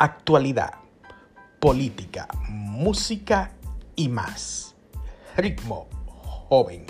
actualidad, política, música y más. Ritmo joven.